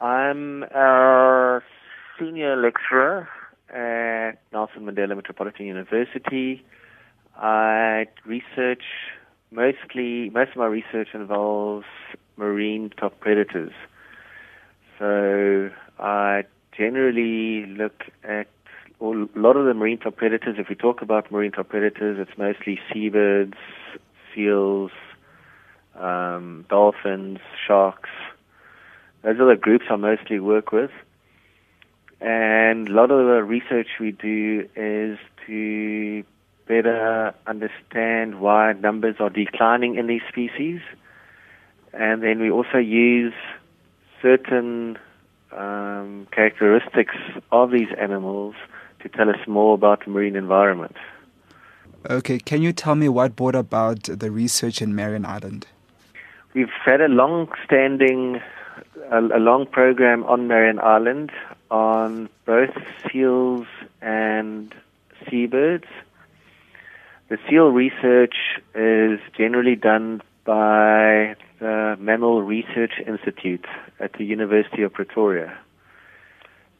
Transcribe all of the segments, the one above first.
I'm a senior lecturer at Nelson Mandela Metropolitan University. I research mostly, most of my research involves marine top predators. So I generally look at a lot of the marine top predators. If we talk about marine top predators, it's mostly seabirds, seals, um, dolphins, sharks. Those are the groups I mostly work with. And a lot of the research we do is to better understand why numbers are declining in these species. And then we also use certain um, characteristics of these animals to tell us more about the marine environment. Okay, can you tell me what brought about the research in Marion Island? We've had a long-standing, a, a long program on Marion Island on both seals and seabirds. The seal research is generally done by the Mammal Research Institute at the University of Pretoria.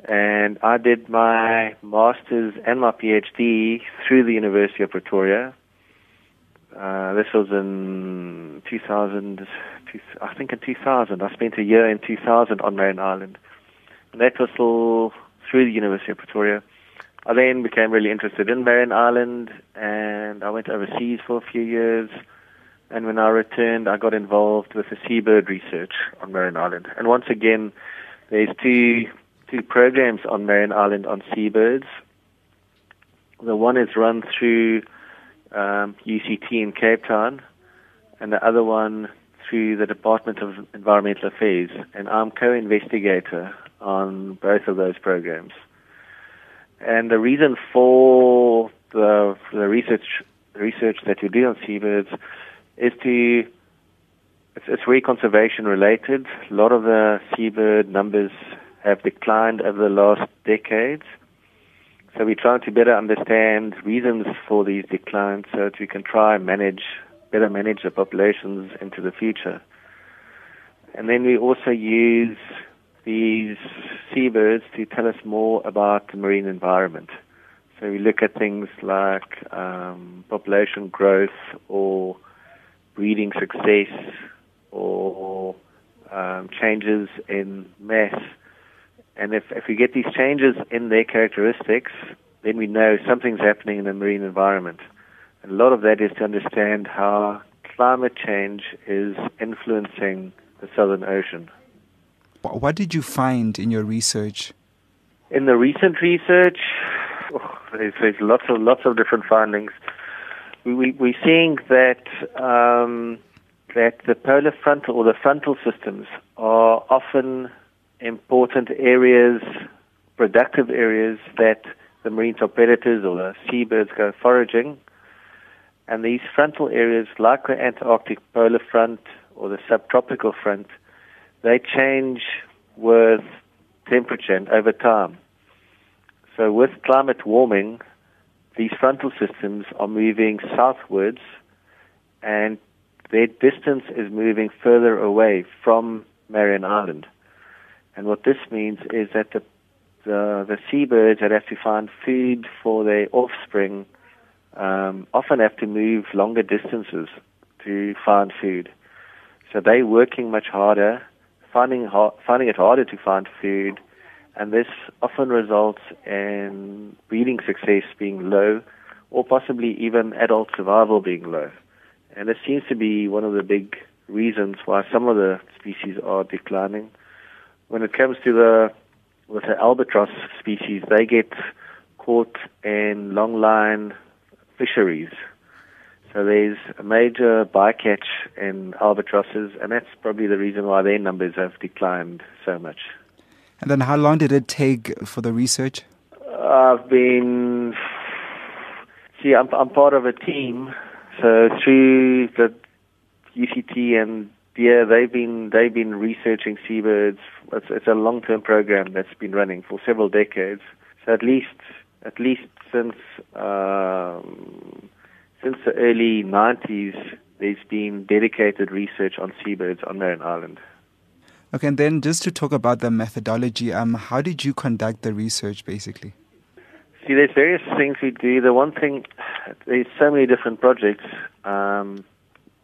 And I did my master's and my PhD through the University of Pretoria. Uh, this was in 2000, I think in 2000. I spent a year in 2000 on Marion Island. And that was all through the University of Pretoria. I then became really interested in Marion Island and I went overseas for a few years. And when I returned, I got involved with the seabird research on Marion Island. And once again, there's two two programs on Marion Island on seabirds. The one is run through um, UCT in Cape Town, and the other one through the Department of Environmental Affairs. And I'm co-investigator on both of those programs. And the reason for the, the research research that we do on seabirds is to it's, it's very conservation related. A lot of the seabird numbers have declined over the last decades. So we're trying to better understand reasons for these declines so that we can try and manage, better manage the populations into the future. And then we also use these seabirds to tell us more about the marine environment. So we look at things like um, population growth or breeding success or um, changes in mass and if, if we get these changes in their characteristics, then we know something's happening in the marine environment. And a lot of that is to understand how climate change is influencing the Southern Ocean. What did you find in your research? In the recent research, oh, there's, there's, lots of lots of different findings. We, we, we're seeing that um, that the polar frontal or the frontal systems are often important areas, productive areas that the marine top predators or the seabirds go foraging. And these frontal areas, like the Antarctic polar front or the subtropical front, they change with temperature and over time. So with climate warming, these frontal systems are moving southwards and their distance is moving further away from Marion Island. And what this means is that the the, the seabirds that have to find food for their offspring um, often have to move longer distances to find food. So they're working much harder, finding ha- finding it harder to find food, and this often results in breeding success being low, or possibly even adult survival being low. And this seems to be one of the big reasons why some of the species are declining when it comes to the with the albatross species, they get caught in longline fisheries. So there's a major bycatch in albatrosses, and that's probably the reason why their numbers have declined so much. And then, how long did it take for the research? I've been see, I'm I'm part of a team, so through the UCT and yeah, they've been they've been researching seabirds. It's, it's a long term program that's been running for several decades. So at least at least since um, since the early 90s, there's been dedicated research on seabirds on Marion Island. Okay, and then just to talk about the methodology, um, how did you conduct the research basically? See, there's various things we do. The one thing, there's so many different projects. Um,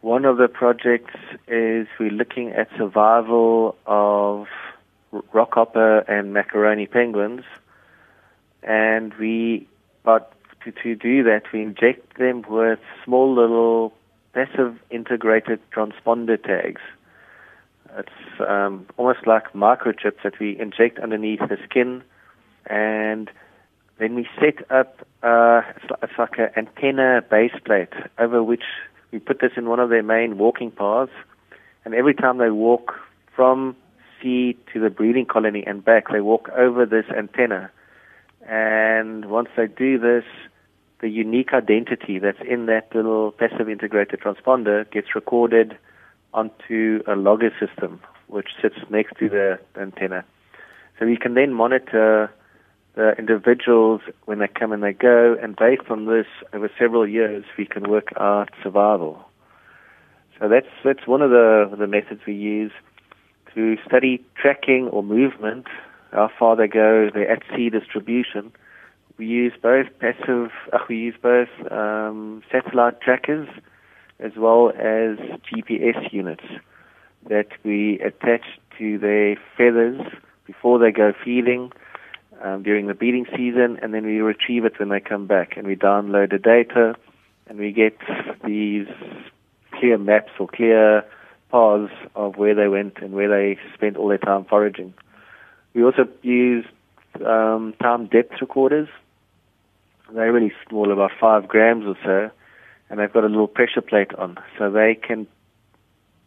one of the projects is we're looking at survival of rockhopper and macaroni penguins, and we, but to, to do that, we inject them with small little passive integrated transponder tags. It's um, almost like microchips that we inject underneath the skin, and then we set up uh, it's, like, an antenna base plate over which we put this in one of their main walking paths, and every time they walk from sea to the breeding colony and back, they walk over this antenna. And once they do this, the unique identity that's in that little passive integrated transponder gets recorded onto a logger system, which sits next to the antenna. So we can then monitor the individuals when they come and they go, and based on this, over several years, we can work out survival. So that's that's one of the the methods we use to study tracking or movement, how far they go, their at sea distribution. We use both passive, uh, we use both um, satellite trackers as well as GPS units that we attach to their feathers before they go feeding um, during the breeding season, and then we retrieve it when they come back, and we download the data, and we get these clear maps or clear paths of where they went and where they spent all their time foraging. We also use um, time depth recorders. They're really small, about five grams or so, and they've got a little pressure plate on, so they can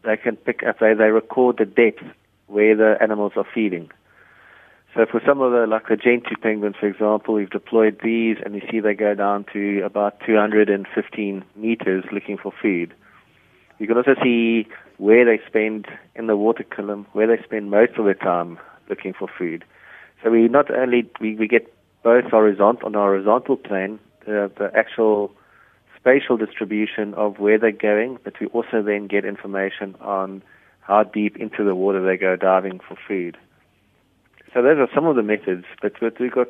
they can pick up. They they record the depth where the animals are feeding. So for some of the, like the gentoo penguins, for example, we've deployed these, and you see they go down to about 215 meters looking for food. You can also see where they spend in the water column, where they spend most of their time looking for food. So we not only we, we get both horizontal on our horizontal plane, the, the actual spatial distribution of where they're going, but we also then get information on how deep into the water they go diving for food. So those are some of the methods, but, but we've got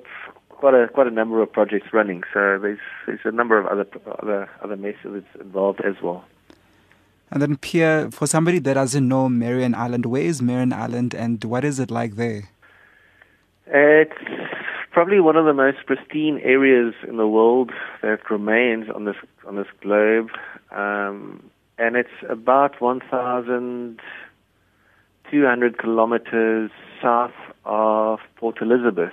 quite a quite a number of projects running. So there's there's a number of other other other methods involved as well. And then, Pierre, for somebody that doesn't know Marion Island, where is Marion Island, and what is it like there? It's probably one of the most pristine areas in the world that remains on this on this globe, um, and it's about 1,200 kilometers south of Port Elizabeth.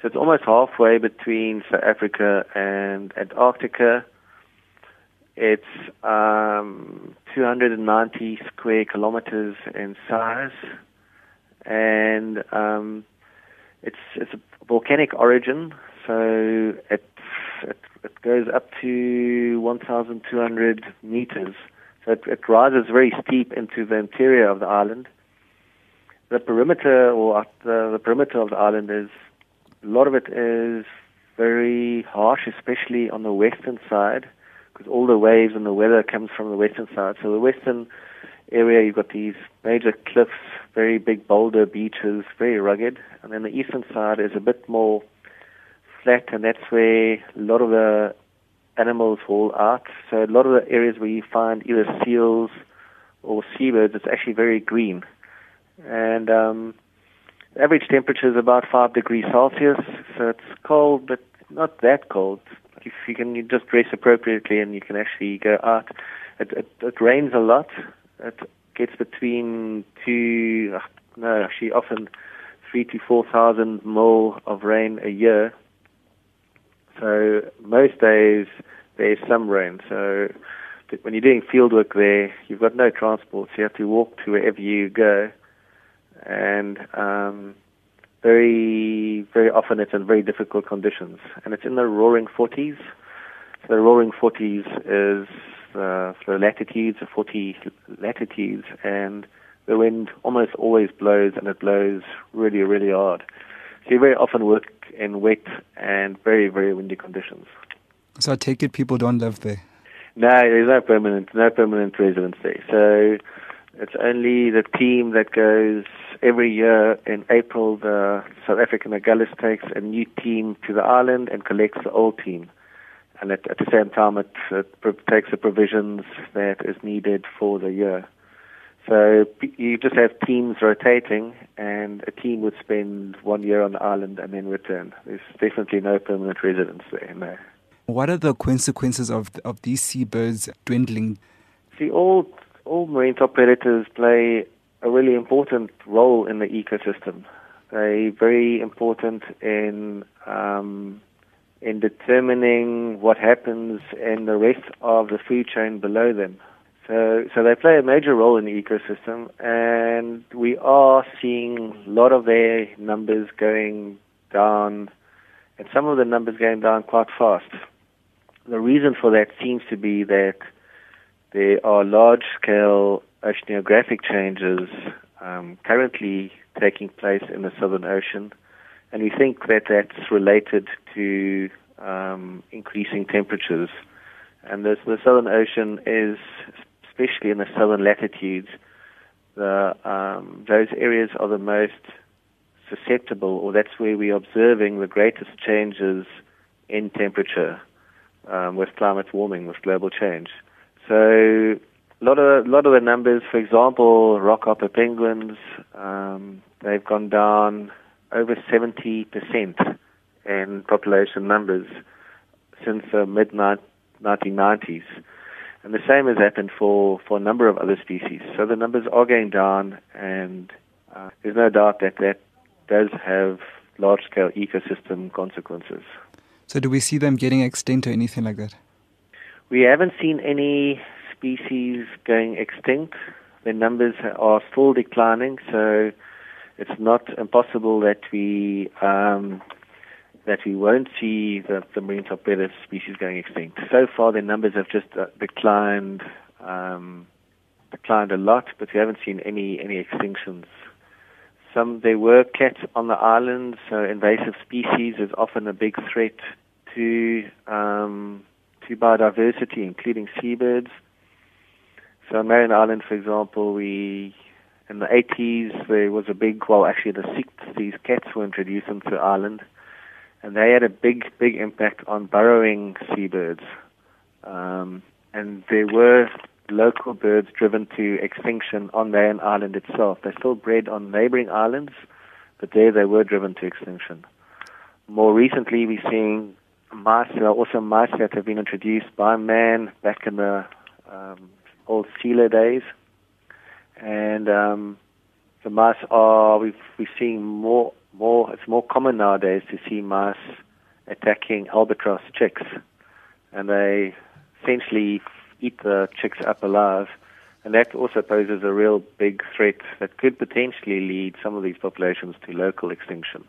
So it's almost halfway between South Africa and Antarctica. It's um, 290 square kilometers in size, and um, it's it's a volcanic origin. So it, it it goes up to 1,200 meters. So it, it rises very steep into the interior of the island the perimeter or the, the perimeter of the island is a lot of it is very harsh, especially on the western side, because all the waves and the weather comes from the western side. So the western area, you've got these major cliffs, very big boulder beaches, very rugged, and then the eastern side is a bit more flat, and that's where a lot of the animals haul out. So a lot of the areas where you find either seals or seabirds, it's actually very green and um, average temperature is about five degrees Celsius. So it's cold, but not that cold. If you can you just dress appropriately and you can actually go out. It, it, it rains a lot. It gets between two, no, actually often three to four thousand mil of rain a year. So most days there's some rain. So when you're doing field work there, you've got no transport, so you have to walk to wherever you go and um, very very often it's in very difficult conditions, and it's in the roaring 40s. So the roaring 40s is uh, the latitudes, the 40 latitudes, and the wind almost always blows, and it blows really really hard. So you very often work in wet and very very windy conditions. So I take it people don't live there. No, there's no permanent no permanent residence there. So It's only the team that goes every year in April. The South African Agulhas takes a new team to the island and collects the old team, and at, at the same time, it, it takes the provisions that is needed for the year. So you just have teams rotating, and a team would spend one year on the island and then return. There's definitely no permanent residence there. No. What are the consequences of of these seabirds dwindling? See, all all marine top predators play a really important role in the ecosystem. They're very important in um, in determining what happens in the rest of the food chain below them. So, so they play a major role in the ecosystem, and we are seeing a lot of their numbers going down, and some of the numbers going down quite fast. The reason for that seems to be that there are large-scale oceanographic changes um, currently taking place in the Southern Ocean, and we think that that's related to um, increasing temperatures. And this, the Southern Ocean is especially in the southern latitudes, the, um, those areas are the most susceptible, or that's where we're observing the greatest changes in temperature um, with climate warming, with global change. So a lot of a lot of the numbers, for example, rockhopper penguins, um, they've gone down over 70 percent in population numbers since the mid 1990s. And the same has happened for, for a number of other species. So the numbers are going down, and uh, there's no doubt that that does have large scale ecosystem consequences. So, do we see them getting extinct or anything like that? We haven't seen any species going extinct. The numbers are still declining, so it's not impossible that we um, that we won't see the, the marine top predator species going extinct. So far, their numbers have just uh, declined um, declined a lot, but we haven't seen any any extinctions. Some there were cats on the island, so invasive species is often a big threat to um, to biodiversity, including seabirds. So on Marion Island, for example, we in the 80s there was a big, well, actually the 60s, cats were introduced into Ireland, and they had a big, big impact on burrowing seabirds. Um, and there were local birds driven to extinction on Marion Island itself. They still bred on neighboring islands, but there they were driven to extinction. More recently, we're seeing mice. Are also mice that have been introduced by man back in the um, old sealer days, and um, the mice are. We've we're seeing more more it's more common nowadays to see mice attacking albatross chicks, and they essentially eat the chicks up alive. And that also poses a real big threat that could potentially lead some of these populations to local extinction.